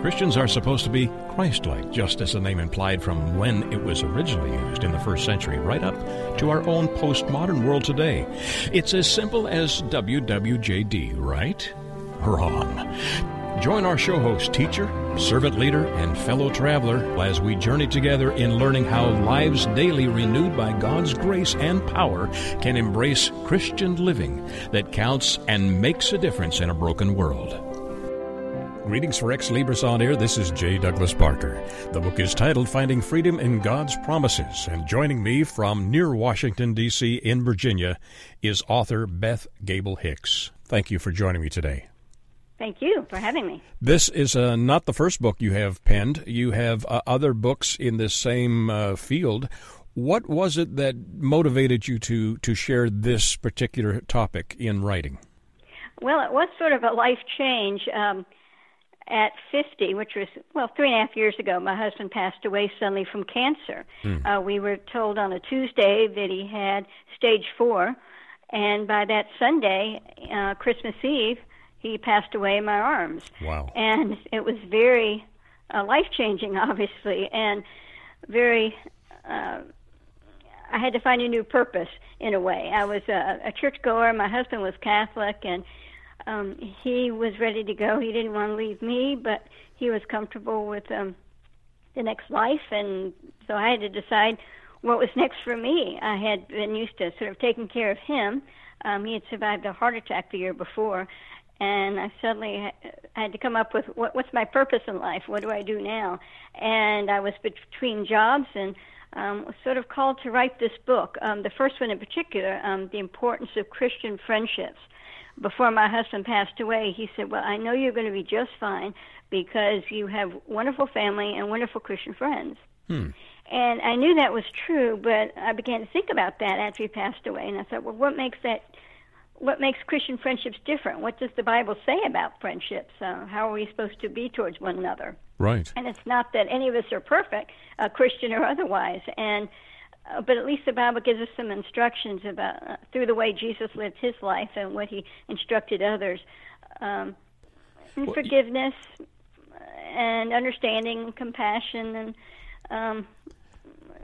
Christians are supposed to be Christ like, just as the name implied from when it was originally used in the first century, right up to our own postmodern world today. It's as simple as WWJD, right? Wrong. Join our show host, teacher, servant leader, and fellow traveler as we journey together in learning how lives daily renewed by God's grace and power can embrace Christian living that counts and makes a difference in a broken world. Greetings for Ex Libris On Air. This is J. Douglas Barker. The book is titled Finding Freedom in God's Promises, and joining me from near Washington, D.C. in Virginia is author Beth Gable Hicks. Thank you for joining me today. Thank you for having me. This is uh, not the first book you have penned. You have uh, other books in this same uh, field. What was it that motivated you to, to share this particular topic in writing? Well, it was sort of a life change. Um, at 50, which was, well, three and a half years ago, my husband passed away suddenly from cancer. Mm. Uh, we were told on a Tuesday that he had stage four, and by that Sunday, uh, Christmas Eve, he passed away in my arms. Wow. And it was very uh, life changing, obviously, and very. Uh, I had to find a new purpose in a way. I was a, a churchgoer. My husband was Catholic, and um, he was ready to go. He didn't want to leave me, but he was comfortable with um, the next life, and so I had to decide what was next for me. I had been used to sort of taking care of him. Um, he had survived a heart attack the year before, and I suddenly had to come up with what, what's my purpose in life? What do I do now? And I was between jobs and um, was sort of called to write this book. Um, the first one in particular, um, the importance of Christian friendships before my husband passed away, he said, Well, I know you're going to be just fine because you have wonderful family and wonderful Christian friends. Hmm. And I knew that was true, but I began to think about that after he passed away, and I thought, well, what makes that? What makes Christian friendships different? What does the Bible say about friendships? Uh, how are we supposed to be towards one another? Right. And it's not that any of us are perfect, uh, Christian or otherwise. And uh, but at least the Bible gives us some instructions about uh, through the way Jesus lived his life and what he instructed others. Um, and well, forgiveness and understanding and compassion and um,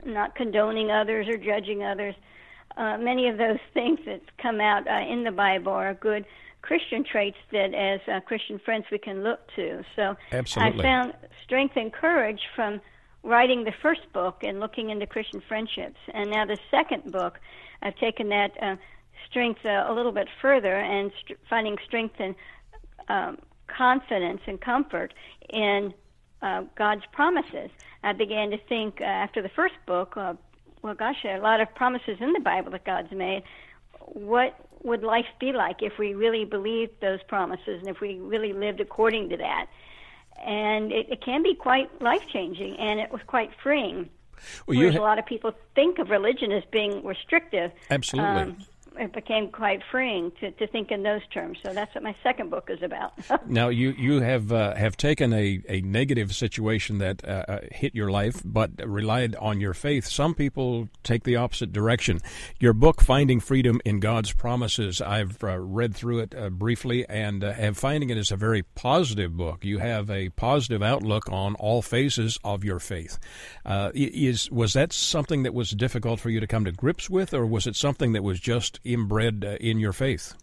not condoning others or judging others. Uh, many of those things that come out uh, in the Bible are good Christian traits that, as uh, Christian friends, we can look to. So Absolutely. I found strength and courage from writing the first book and looking into Christian friendships. And now the second book, I've taken that uh, strength uh, a little bit further and st- finding strength and um, confidence and comfort in uh, God's promises. I began to think uh, after the first book, uh, well, gosh, there are a lot of promises in the Bible that God's made. What would life be like if we really believed those promises and if we really lived according to that? And it, it can be quite life changing, and it was quite freeing. Well, Whereas ha- a lot of people think of religion as being restrictive. Absolutely. Um, it became quite freeing to, to think in those terms. So that's what my second book is about. now you you have uh, have taken a, a negative situation that uh, uh, hit your life, but relied on your faith. Some people take the opposite direction. Your book, Finding Freedom in God's Promises, I've uh, read through it uh, briefly and uh, have finding it is a very positive book. You have a positive outlook on all phases of your faith. is was that something that was difficult for you to come to grips with, or was it something that was just inbred uh, in your faith?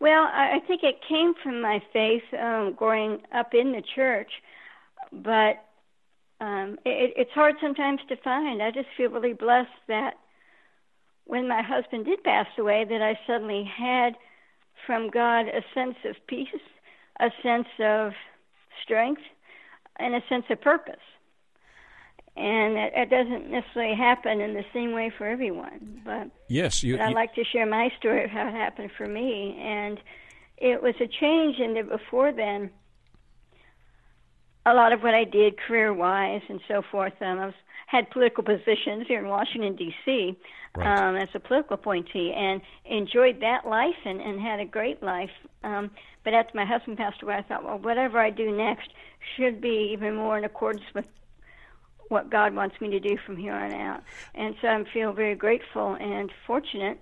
Well, I think it came from my faith um, growing up in the church, but um, it, it's hard sometimes to find. I just feel really blessed that when my husband did pass away, that I suddenly had from God a sense of peace, a sense of strength, and a sense of purpose and it, it, doesn't necessarily happen in the same way for everyone. But yes, you, but I like to share my story of how it happened for me, and it was a change in that before then. A lot of what I did career-wise and so forth, um, I was had political positions here in Washington D.C. Right. Um, as a political appointee, and enjoyed that life and, and had a great life. Um, but after my husband passed away, I thought, well, whatever I do next should be even more in accordance with what God wants me to do from here on out. And so I feel very grateful and fortunate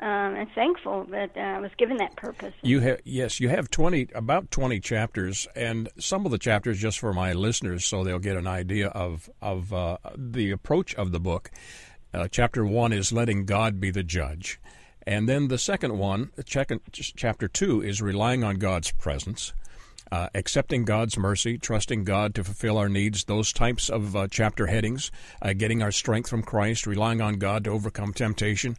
um, and thankful that uh, I was given that purpose. You have yes, you have twenty about twenty chapters, and some of the chapters just for my listeners, so they'll get an idea of of uh, the approach of the book. Uh, chapter one is letting God be the judge, and then the second one, chapter two, is relying on God's presence. Uh, accepting God's mercy, trusting God to fulfill our needs, those types of uh, chapter headings, uh, getting our strength from Christ, relying on God to overcome temptation,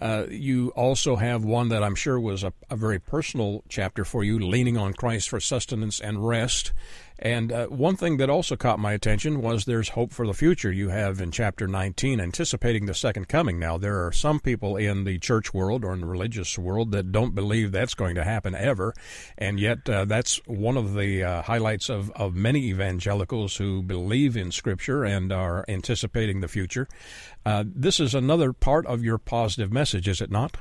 uh, you also have one that I'm sure was a, a, very personal chapter for you, leaning on Christ for sustenance and rest. And uh, one thing that also caught my attention was there's hope for the future. You have in chapter 19, anticipating the second coming. Now, there are some people in the church world or in the religious world that don't believe that's going to happen ever. And yet, uh, that's one of the uh, highlights of, of many evangelicals who believe in Scripture and are anticipating the future. Uh, this is another part of your positive message, is it not?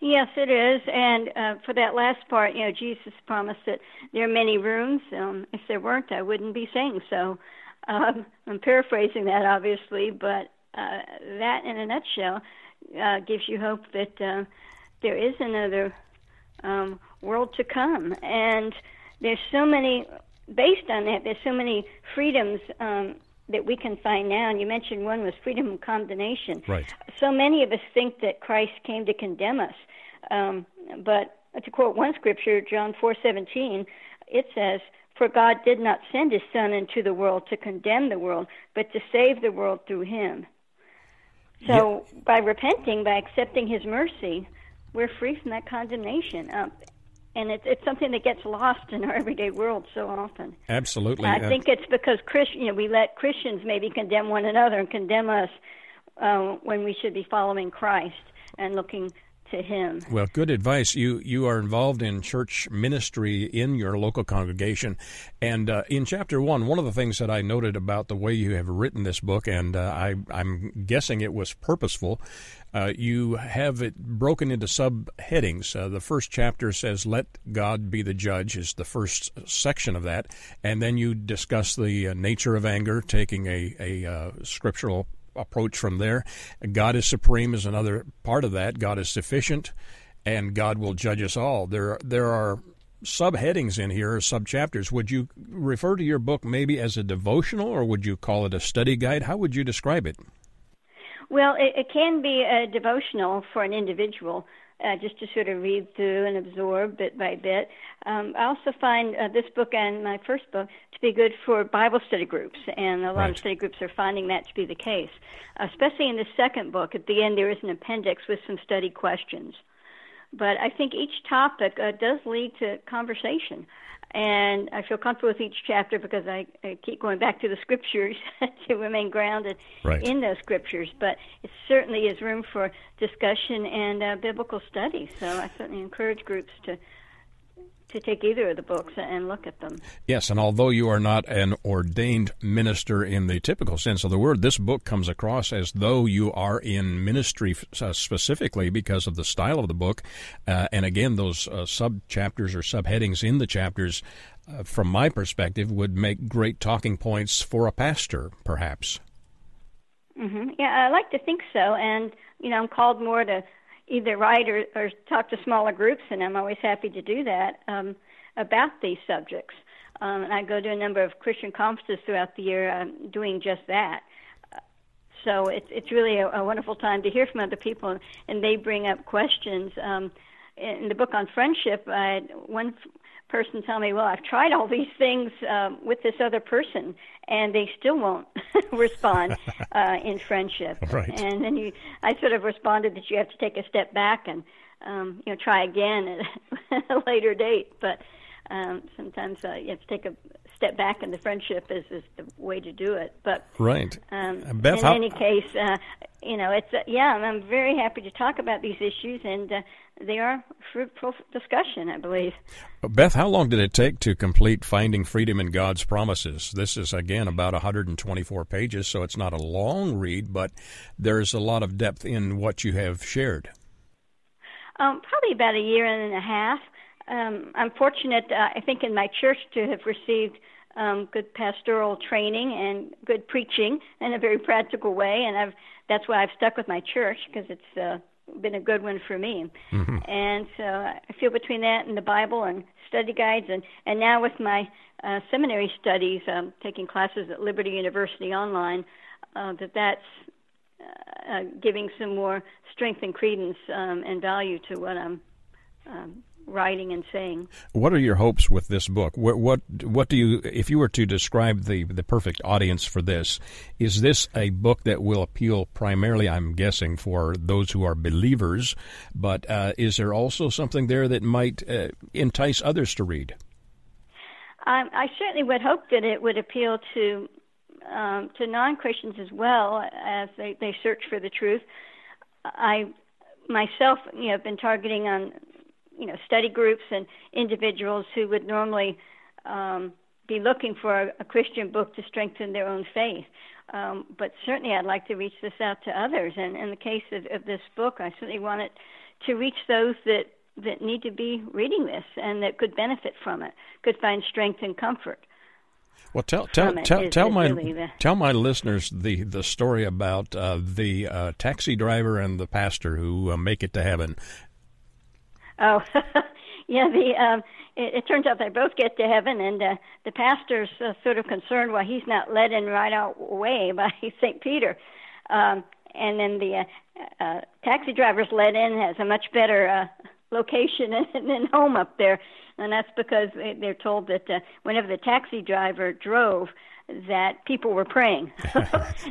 Yes, it is. And uh, for that last part, you know, Jesus promised that there are many rooms. Um, if there weren't, I wouldn't be saying so. Um, I'm paraphrasing that, obviously, but uh, that, in a nutshell, uh, gives you hope that uh, there is another um, world to come. And there's so many, based on that, there's so many freedoms um, that we can find now. And you mentioned one was freedom from condemnation. Right. So many of us think that Christ came to condemn us, um, but to quote one scripture, John four seventeen, it says, "For God did not send His Son into the world to condemn the world, but to save the world through Him." So yeah. by repenting, by accepting His mercy, we're free from that condemnation. Um, and it's it's something that gets lost in our everyday world so often. Absolutely, I uh, think it's because Christian, you know, we let Christians maybe condemn one another and condemn us uh, when we should be following Christ and looking to him. Well, good advice. You you are involved in church ministry in your local congregation, and uh, in chapter one, one of the things that I noted about the way you have written this book, and uh, I I'm guessing it was purposeful. Uh, you have it broken into subheadings. Uh, the first chapter says, "Let God be the judge," is the first section of that, and then you discuss the uh, nature of anger, taking a a uh, scriptural approach from there. God is supreme is another part of that. God is sufficient, and God will judge us all. There, there are subheadings in here, subchapters. Would you refer to your book maybe as a devotional, or would you call it a study guide? How would you describe it? Well, it, it can be a devotional for an individual, uh, just to sort of read through and absorb bit by bit. Um, I also find uh, this book and my first book to be good for Bible study groups, and a lot right. of study groups are finding that to be the case. Especially in the second book, at the end there is an appendix with some study questions. But I think each topic uh, does lead to conversation and I feel comfortable with each chapter because I, I keep going back to the scriptures to remain grounded right. in those scriptures. But it certainly is room for discussion and uh, biblical study. So I certainly encourage groups to to take either of the books and look at them. Yes, and although you are not an ordained minister in the typical sense of the word, this book comes across as though you are in ministry uh, specifically because of the style of the book. Uh, and again, those uh, sub chapters or subheadings in the chapters, uh, from my perspective, would make great talking points for a pastor, perhaps. Mm-hmm. Yeah, I like to think so. And, you know, I'm called more to either write or, or talk to smaller groups, and I'm always happy to do that um, about these subjects. Um, and I go to a number of Christian conferences throughout the year um, doing just that. So it's it's really a, a wonderful time to hear from other people, and they bring up questions. Um, in the book on friendship, I one person tell me, "Well, I've tried all these things um, with this other person, and they still won't respond uh, in friendship." Right. And then you, I sort of responded that you have to take a step back and um, you know try again at a later date. But um, sometimes uh, you have to take a step back, and the friendship is, is the way to do it. But right, um, Beth, in how- any case, uh, you know, it's uh, yeah, I'm very happy to talk about these issues, and uh, they are fruitful discussion, I believe. Beth, how long did it take to complete Finding Freedom in God's Promises? This is again about 124 pages, so it's not a long read, but there's a lot of depth in what you have shared. Um, probably about a year and a half. Um, I'm fortunate, uh, I think, in my church to have received um, good pastoral training and good preaching in a very practical way, and I've that's why I've stuck with my church because it's uh, been a good one for me. Mm-hmm. And so I feel between that and the Bible and study guides, and and now with my uh, seminary studies, um, taking classes at Liberty University online, uh, that that's uh, uh, giving some more strength and credence um, and value to what I'm um, writing and saying. What are your hopes with this book? What, what what do you, if you were to describe the the perfect audience for this, is this a book that will appeal primarily, I'm guessing, for those who are believers, but uh, is there also something there that might uh, entice others to read? Um, I certainly would hope that it would appeal to um, to non Christians as well as they, they search for the truth. I myself, you know, have been targeting on you know study groups and individuals who would normally um, be looking for a, a Christian book to strengthen their own faith. Um, but certainly, I'd like to reach this out to others. And in the case of, of this book, I certainly want it to reach those that that need to be reading this and that could benefit from it, could find strength and comfort. Well, tell tell tell, is, tell is my really the... tell my listeners the the story about uh, the uh, taxi driver and the pastor who uh, make it to heaven. Oh, yeah. The um, it, it turns out they both get to heaven, and uh, the pastor's uh, sort of concerned why he's not led in right away by Saint Peter, um, and then the uh, uh, taxi driver's led in has a much better uh, location and, and home up there, and that's because they're told that uh, whenever the taxi driver drove, that people were praying,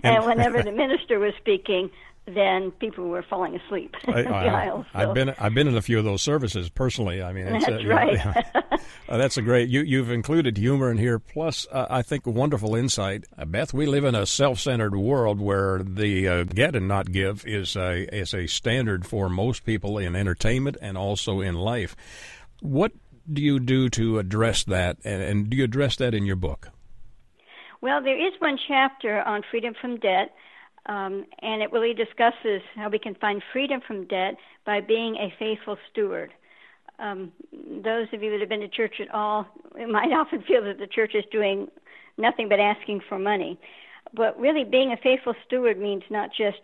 and whenever the minister was speaking, then people were falling asleep I, in the I, aisles. So. I've been I've been in a few of those services personally. I mean, that's uh, right. Know, uh, that's a great. You you've included humor in here, plus uh, I think wonderful insight. Uh, Beth, we live in a self-centered world where the uh, get and not give is a is a standard for most people in entertainment and also in life. What do you do to address that, and, and do you address that in your book? Well, there is one chapter on freedom from debt um, and it really discusses how we can find freedom from debt by being a faithful steward. Um, those of you that have been to church at all might often feel that the church is doing nothing but asking for money. But really, being a faithful steward means not just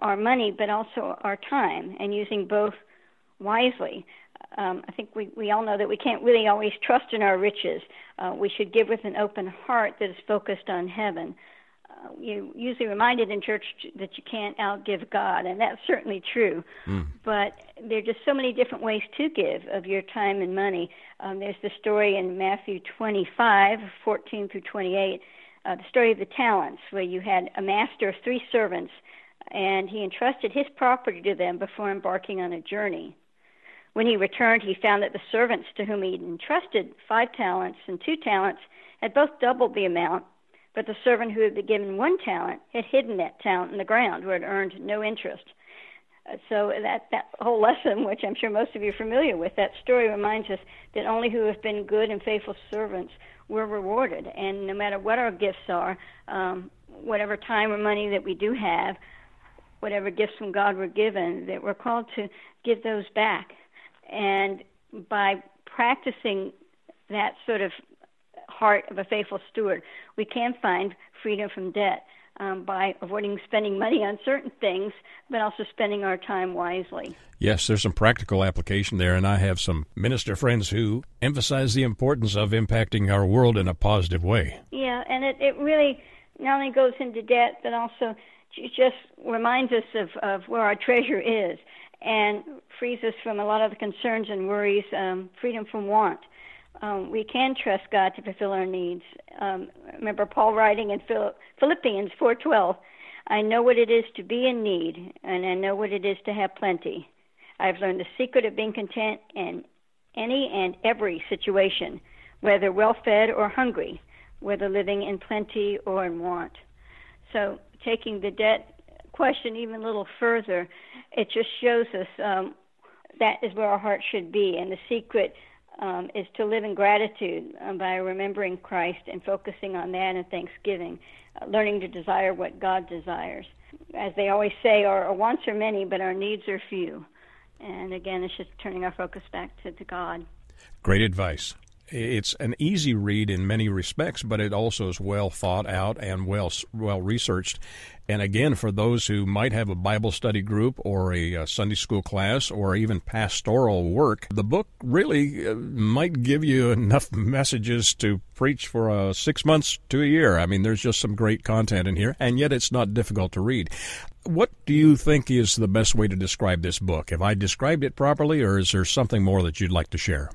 our money, but also our time, and using both wisely. Um, I think we, we all know that we can't really always trust in our riches. Uh, we should give with an open heart that is focused on heaven you usually reminded in church that you can't outgive God, and that's certainly true. Mm. But there are just so many different ways to give of your time and money. Um, there's the story in Matthew 25, 14 through 28, uh, the story of the talents, where you had a master of three servants, and he entrusted his property to them before embarking on a journey. When he returned, he found that the servants to whom he had entrusted five talents and two talents had both doubled the amount but the servant who had been given one talent had hidden that talent in the ground where it earned no interest. Uh, so that that whole lesson, which I'm sure most of you are familiar with, that story reminds us that only who have been good and faithful servants were rewarded. And no matter what our gifts are, um, whatever time or money that we do have, whatever gifts from God we're given, that we're called to give those back. And by practicing that sort of heart of a faithful steward, we can find freedom from debt um, by avoiding spending money on certain things, but also spending our time wisely. Yes, there's some practical application there, and I have some minister friends who emphasize the importance of impacting our world in a positive way. Yeah, and it, it really not only goes into debt, but also just reminds us of, of where our treasure is and frees us from a lot of the concerns and worries, um, freedom from want um, we can trust God to fulfill our needs. Um, remember Paul writing in Philippians 4:12, "I know what it is to be in need, and I know what it is to have plenty. I've learned the secret of being content in any and every situation, whether well-fed or hungry, whether living in plenty or in want." So, taking the debt question even a little further, it just shows us um, that is where our heart should be, and the secret um, is to live in gratitude um, by remembering Christ and focusing on that and thanksgiving, uh, learning to desire what God desires. As they always say, our, our, wants are many, but our needs are few. And again, it's just turning our focus back to, to God. Great advice. It's an easy read in many respects, but it also is well thought out and well well researched. And again, for those who might have a Bible study group or a, a Sunday school class or even pastoral work, the book really uh, might give you enough messages to preach for uh, six months to a year. I mean, there's just some great content in here, and yet it's not difficult to read. What do you think is the best way to describe this book? Have I described it properly, or is there something more that you'd like to share?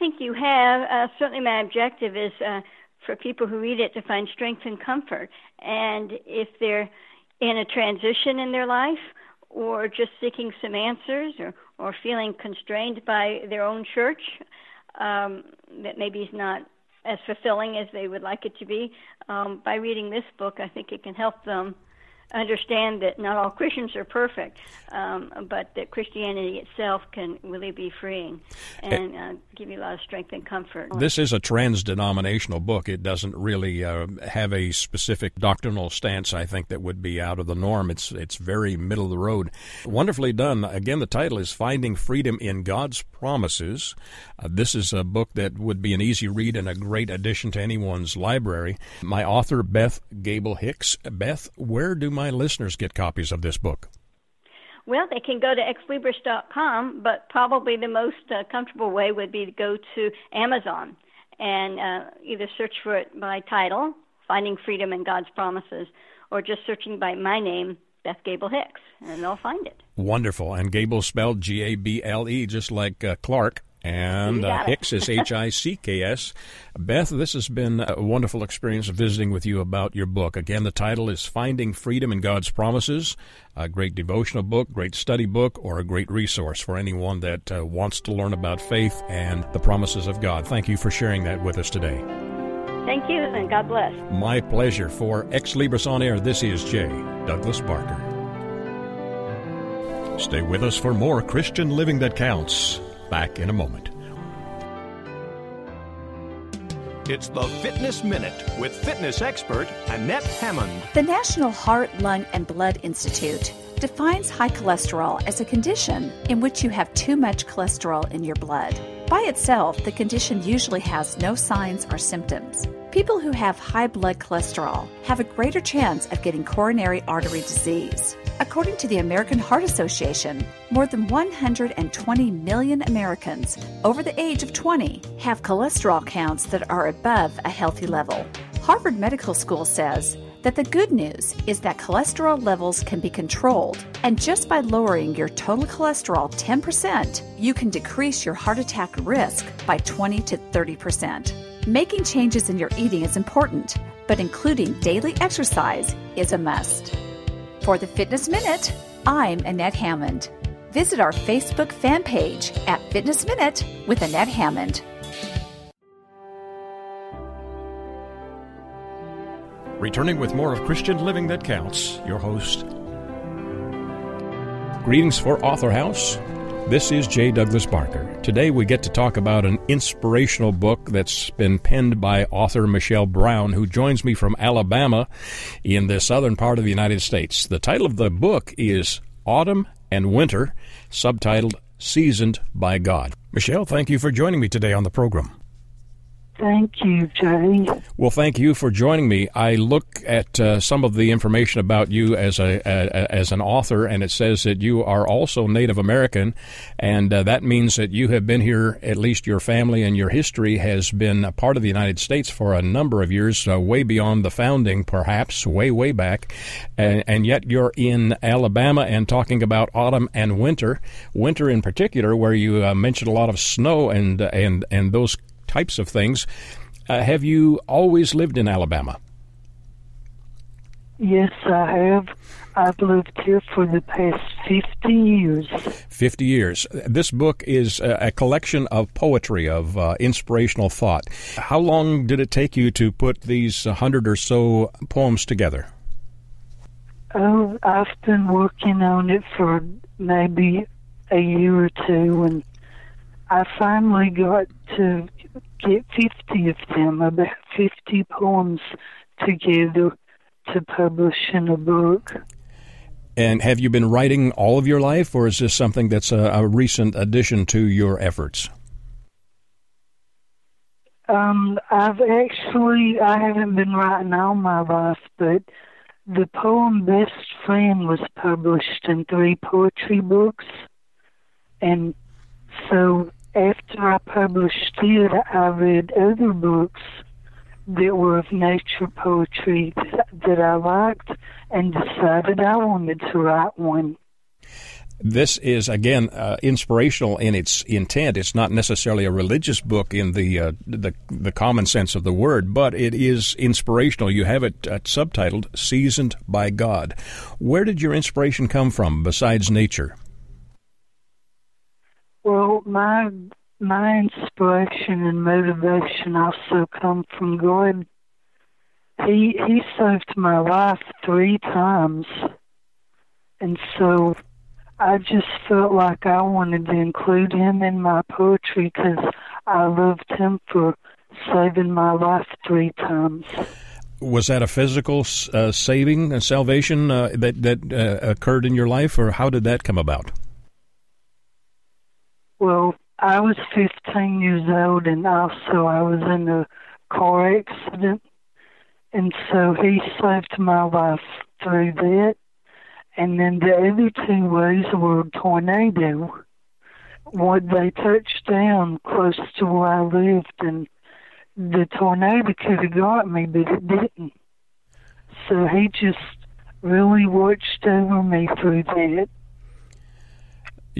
Think you have. Uh, certainly, my objective is uh, for people who read it to find strength and comfort. And if they're in a transition in their life or just seeking some answers or, or feeling constrained by their own church um, that maybe is not as fulfilling as they would like it to be, um, by reading this book, I think it can help them understand that not all Christians are perfect, um, but that Christianity itself can really be freeing and uh, give you a lot of strength and comfort. This is a trans-denominational book. It doesn't really uh, have a specific doctrinal stance. I think that would be out of the norm. It's it's very middle of the road. Wonderfully done. Again, the title is "Finding Freedom in God's Promises." Uh, this is a book that would be an easy read and a great addition to anyone's library. My author, Beth Gable Hicks. Beth, where do my listeners get copies of this book? Well, they can go to xlibris.com, but probably the most uh, comfortable way would be to go to Amazon and uh, either search for it by title, Finding Freedom in God's Promises, or just searching by my name, Beth Gable Hicks, and they'll find it. Wonderful. And Gable spelled G A B L E, just like uh, Clark. And uh, Hicks is H I C K S. Beth, this has been a wonderful experience visiting with you about your book. Again, the title is Finding Freedom in God's Promises, a great devotional book, great study book, or a great resource for anyone that uh, wants to learn about faith and the promises of God. Thank you for sharing that with us today. Thank you, and God bless. My pleasure. For Ex Libris On Air, this is Jay Douglas Barker. Stay with us for more Christian Living That Counts. Back in a moment. It's the Fitness Minute with fitness expert Annette Hammond. The National Heart, Lung, and Blood Institute defines high cholesterol as a condition in which you have too much cholesterol in your blood. By itself, the condition usually has no signs or symptoms. People who have high blood cholesterol have a greater chance of getting coronary artery disease. According to the American Heart Association, more than 120 million Americans over the age of 20 have cholesterol counts that are above a healthy level. Harvard Medical School says that the good news is that cholesterol levels can be controlled, and just by lowering your total cholesterol 10%, you can decrease your heart attack risk by 20 to 30%. Making changes in your eating is important, but including daily exercise is a must. For the Fitness Minute, I'm Annette Hammond. Visit our Facebook fan page at Fitness Minute with Annette Hammond. Returning with more of Christian Living That Counts, your host. Greetings for Author House. This is J. Douglas Barker. Today we get to talk about an inspirational book that's been penned by author Meshelle Brown, who joins me from Alabama in the southern part of the United States. The title of the book is Autumn and Winter, subtitled Seasoned by God. Meshelle, thank you for joining me today on the program. Thank you, Jay. Well, thank you for joining me. I look at uh, some of the information about you as a, a, as an author, and it says that you are also Native American, and uh, that means that you have been here. At least your family and your history has been a part of the United States for a number of years, uh, way beyond the founding, perhaps way way back, and, and yet you're in Alabama and talking about autumn and winter, winter in particular, where you uh, mentioned a lot of snow and and and those types of things. Uh, have you always lived in Alabama? Yes, I have. I've lived here for the past 50 years. 50 years. This book is a, collection of poetry, of uh, inspirational thought. How long did it take you to put these 100 or so poems together? Oh, I've been working on it for maybe a year or two, and I finally got to 50 of them, about 50 poems together to publish in a book. And have you been writing all of your life, or is this something that's a, a recent addition to your efforts? Um, I've actually I haven't been writing all my life, but the poem Best Friend was published in three poetry books. And so after I published it, I read other books that were of nature poetry that, I liked and decided I wanted to write one. This is again uh, inspirational in its intent. It's not necessarily a religious book in the, uh, the the common sense of the word, but it is inspirational. You have it uh, subtitled "Seasoned by God." Where did your inspiration come from, besides nature? Well, my my inspiration and motivation also come from God. He he saved my life three times, and so I just felt like I wanted to include him in my poetry because I loved him for saving my life three times. Was that a physical uh, saving, a salvation uh, that that uh, occurred in your life, or how did that come about? Well, I was 15 years old, and also I was in a car accident, and so he saved my life through that. And then the other two ways were tornado. What they touched down close to where I lived, and the tornado could have got me, but it didn't. So he just really watched over me through that.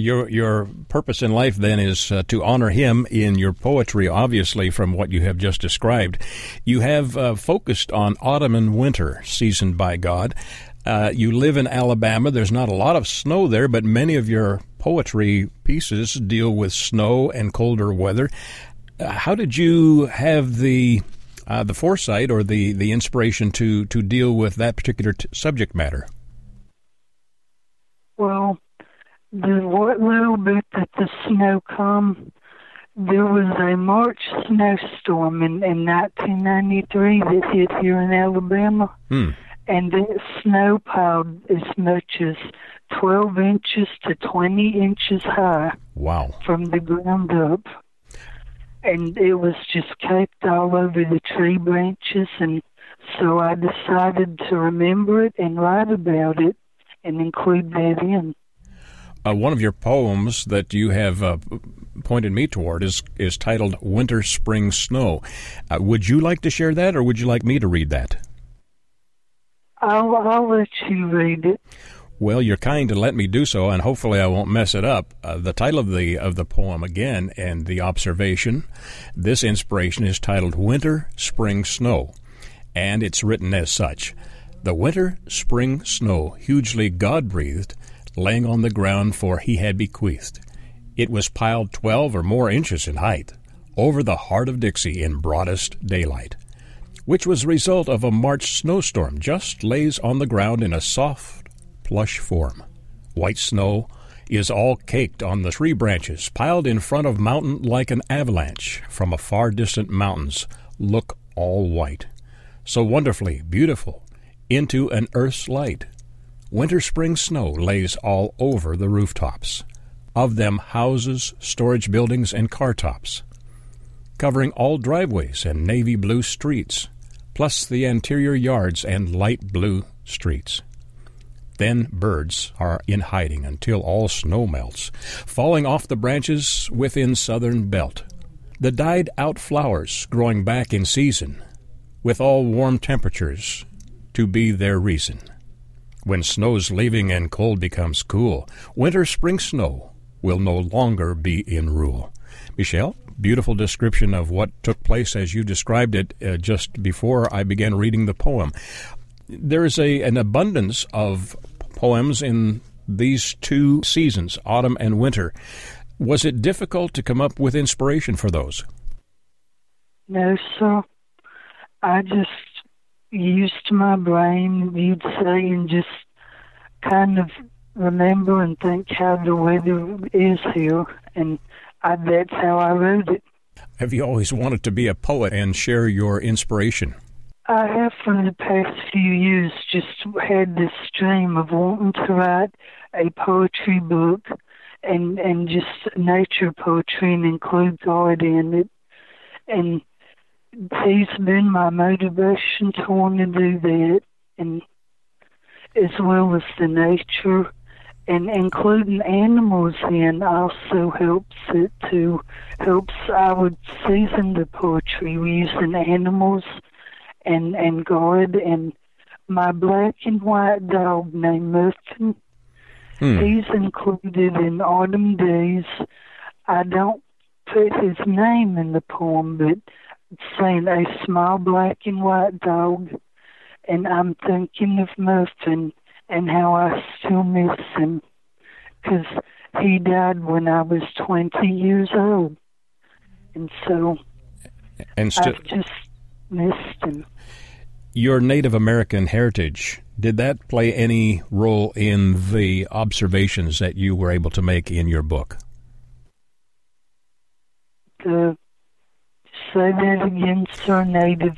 Your your purpose in life then is uh, to honor him in your poetry. Obviously, from what you have just described, you have uh, focused on autumn and winter, seasoned by God. Uh, you live in Alabama. There's not a lot of snow there, but many of your poetry pieces deal with snow and colder weather. Uh, how did you have the uh, the foresight or the, the inspiration to, to deal with that particular t- subject matter? Well, the little bit that the snow come, there was a March snowstorm in, in 1993 that hit here in Alabama. Hmm and the snow piled as much as 12 inches to 20 inches high. Wow. From the ground up. And it was just caked all over the tree branches. And so I decided to remember it and write about it and include that in. Uh, one of your poems that you have uh, pointed me toward is is titled "Winter, Spring, Snow." Uh, would you like to share that, or would you like me to read that? I'll, I'll let you read it. Well, you're kind to let me do so, and hopefully I won't mess it up. Uh, the title of the of the poem again, and the observation. This inspiration is titled "Winter, Spring, Snow," and it's written as such: "The winter, spring, snow, hugely God breathed, laying on the ground, for He had bequeathed. It was piled twelve or more inches in height, over the heart of Dixie in broadest daylight." which was the result of a March snowstorm, just lays on the ground in a soft, plush form. White snow is all caked on the tree branches, piled in front of mountain like an avalanche from a far distant mountains, look all white. So wonderfully beautiful, into an earth's light. Winter spring snow lays all over the rooftops. Of them houses, storage buildings, and car tops, covering all driveways and navy blue streets plus the interior yards and light blue streets. Then birds are in hiding until all snow melts, falling off the branches within southern belt. The died out flowers growing back in season, with all warm temperatures to be their reason. When snow's leaving and cold becomes cool, winter spring snow will no longer be in rule. Meshelle, beautiful description of what took place as you described it uh, just before I began reading the poem. There is a an abundance of poems in these two seasons, autumn and winter. Was it difficult to come up with inspiration for those? No, sir. I just used my brain, you'd say, and just kind of remember and think how the weather is here and I, that's how I wrote it. Have you always wanted to be a poet and share your inspiration? I have for the past few years just had this dream of wanting to write a poetry book and and just nature poetry and include God in it. And he's been my motivation to want to do that, and as well as the nature, and including animals in also helps it to helps. I would season the poetry using animals and and God and my black and white dog named Muffin. Hmm. He's included in Autumn Days. I don't put his name in the poem, but saying a small black and white dog, and I'm thinking of Muffin and how I still miss him because he died when I was 20 years old, and so And still, I've just missed him. your Native American heritage did that play any role in the observations that you were able to make in your book? The say that again, sir. Native.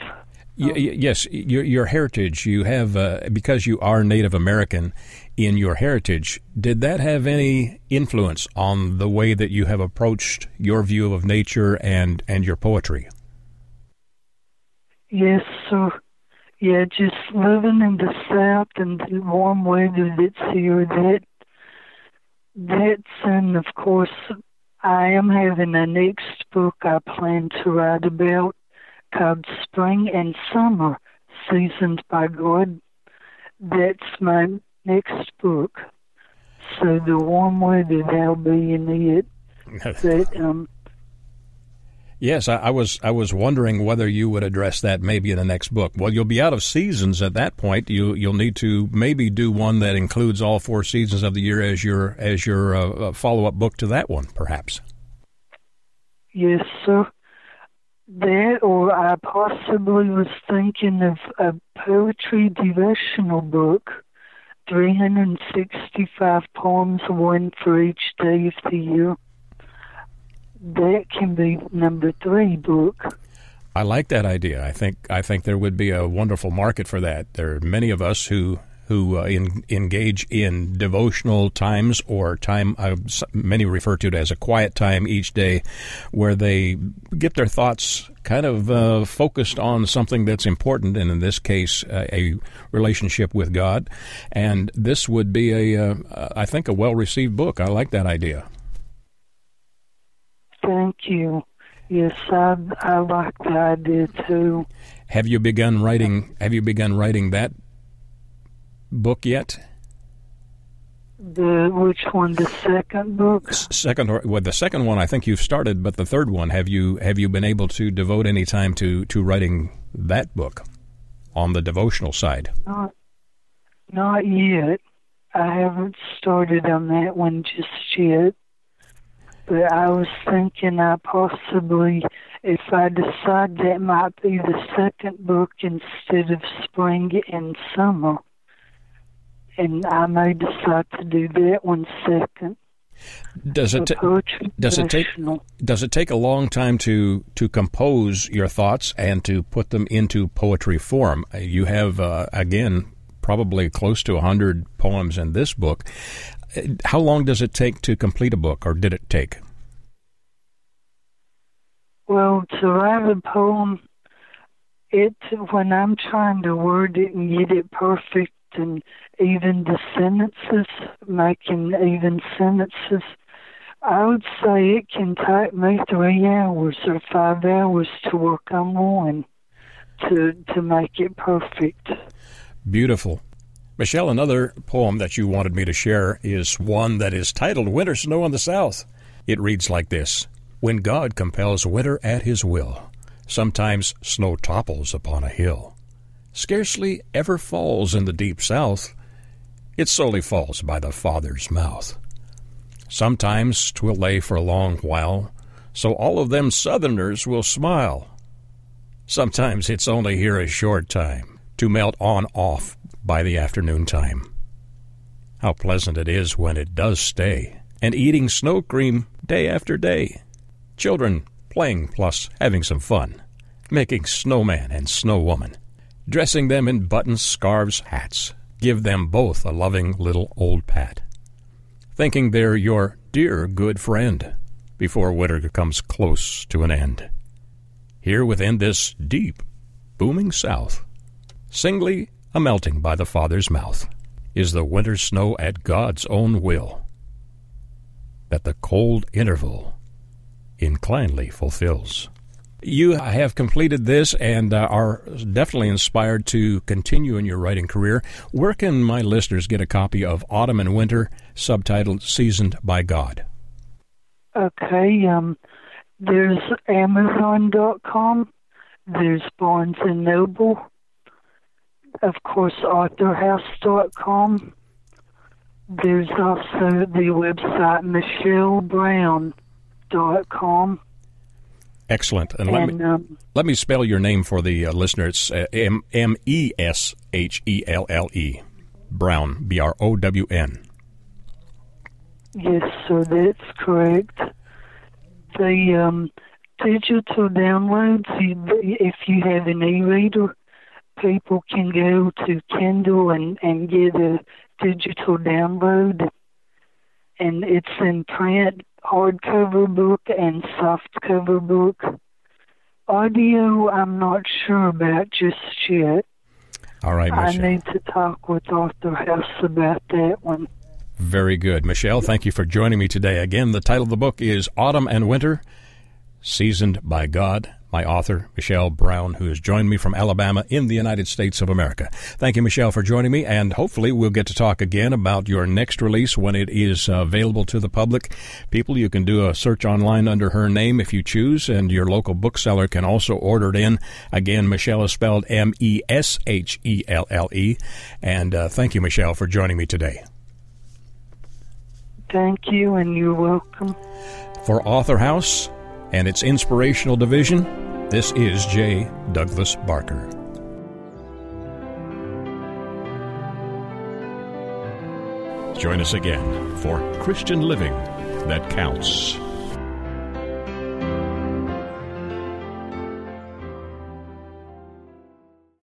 Y- y- yes, your your heritage. You have uh, because you are Native American in your heritage. Did that have any influence on the way that you have approached your view of nature and and your poetry? Yes, sir. Yeah, just living in the south and the warm weather that's here. That that's and of course I am having a next book I plan to write about called Spring and Summer, Seasoned by God. That's my next book. So the warm weather that'll be in it. But um Yes, I, I was I was wondering whether you would address that maybe in the next book. Well, you'll be out of seasons at that point. You you'll need to maybe do one that includes all four seasons of the year as your as your uh, follow up book to that one, perhaps. Yes, sir. That, or I possibly was thinking of a poetry devotional book, 365 poems, one for each day of the year. That can be number three book. I like that idea. I think I think there would be a wonderful market for that. There are many of us who who uh, in, engage in devotional times or time uh, many refer to it as a quiet time each day, where they get their thoughts kind of uh, focused on something that's important, and in this case, uh, a relationship with God. And this would be a, uh, I think, a well received book. I like that idea. Thank you. Yes, I I like the idea too. Have you begun writing? Have you begun writing that book yet? The which one? The second book? Second, or well, the second one I think you've started, but the third one have you have you been able to devote any time to to writing that book on the devotional side? Not, not yet. I haven't started on that one just yet. But I was thinking I possibly, if I decide that might be the second book instead of spring and summer, and I may decide to do that one second. Does it ta- does it take does it take a long time to to compose your thoughts and to put them into poetry form? Uh, You have uh, again probably close to a hundred poems in this book. Uh, How long does it take to complete a book, or did it take? Well, to write a poem, it when I'm trying to word it and get it perfect, and even the sentences, making even sentences, I would say it can take me three hours or five hours to work on one to to make it perfect. Beautiful. Meshelle, another poem that you wanted me to share is one that is titled Winter Snow in the South. It reads like this When God compels winter at his will, sometimes snow topples upon a hill. Scarcely ever falls in the deep south, it solely falls by the Father's mouth. Sometimes 'twill lay for a long while, so all of them Southerners will smile. Sometimes it's only here a short time, to melt on off by the afternoon time. How pleasant it is when it does stay, and eating snow cream day after day. Children playing plus having some fun, making snowman and snowwoman, dressing them in buttons, scarves, hats. Give them both a loving little old pat, thinking they're your dear good friend before winter comes close to an end. here within this deep, booming South, singly a melting by the Father's mouth, is the winter snow at God's own will, that the cold interval inclinedly fulfills. You have completed this and uh, are definitely inspired to continue in your writing career. Where can my listeners get a copy of Autumn and Winter, subtitled Seasoned by God? Okay, um, there's Amazon.com, there's Barnes and Noble, of course, AuthorHouse.com. There's also the website MeshelleBrown.com. Excellent. And, let me um, let me spell your name for the uh, listener. It's uh, M M E S H E L L E Brown B R O W N. Yes, sir, that's correct. The um, digital downloads, if you have an e-reader, people can go to Kindle and, and get a digital download, and it's in print, hardcover book, and softcover book. Audio, I'm not sure about just yet. All right, Meshelle. I need to talk with Author House about that one. Very good. Meshelle, thank you for joining me today. Again, the title of the book is Autumn and Winter Seasoned by God my author, Meshelle Brown, who has joined me from Alabama in the United States of America. Thank you, Meshelle, for joining me, and hopefully we'll get to talk again about your next release when it is available to the public. People, you can do a search online under her name if you choose, and your local bookseller can also order it in. Again, Meshelle is spelled M E S H E L L E. And uh, thank you, Meshelle, for joining me today. Thank you, and you're welcome. For Author House, and its inspirational division, this is J. Douglas Barker. Join us again for Christian Living That Counts.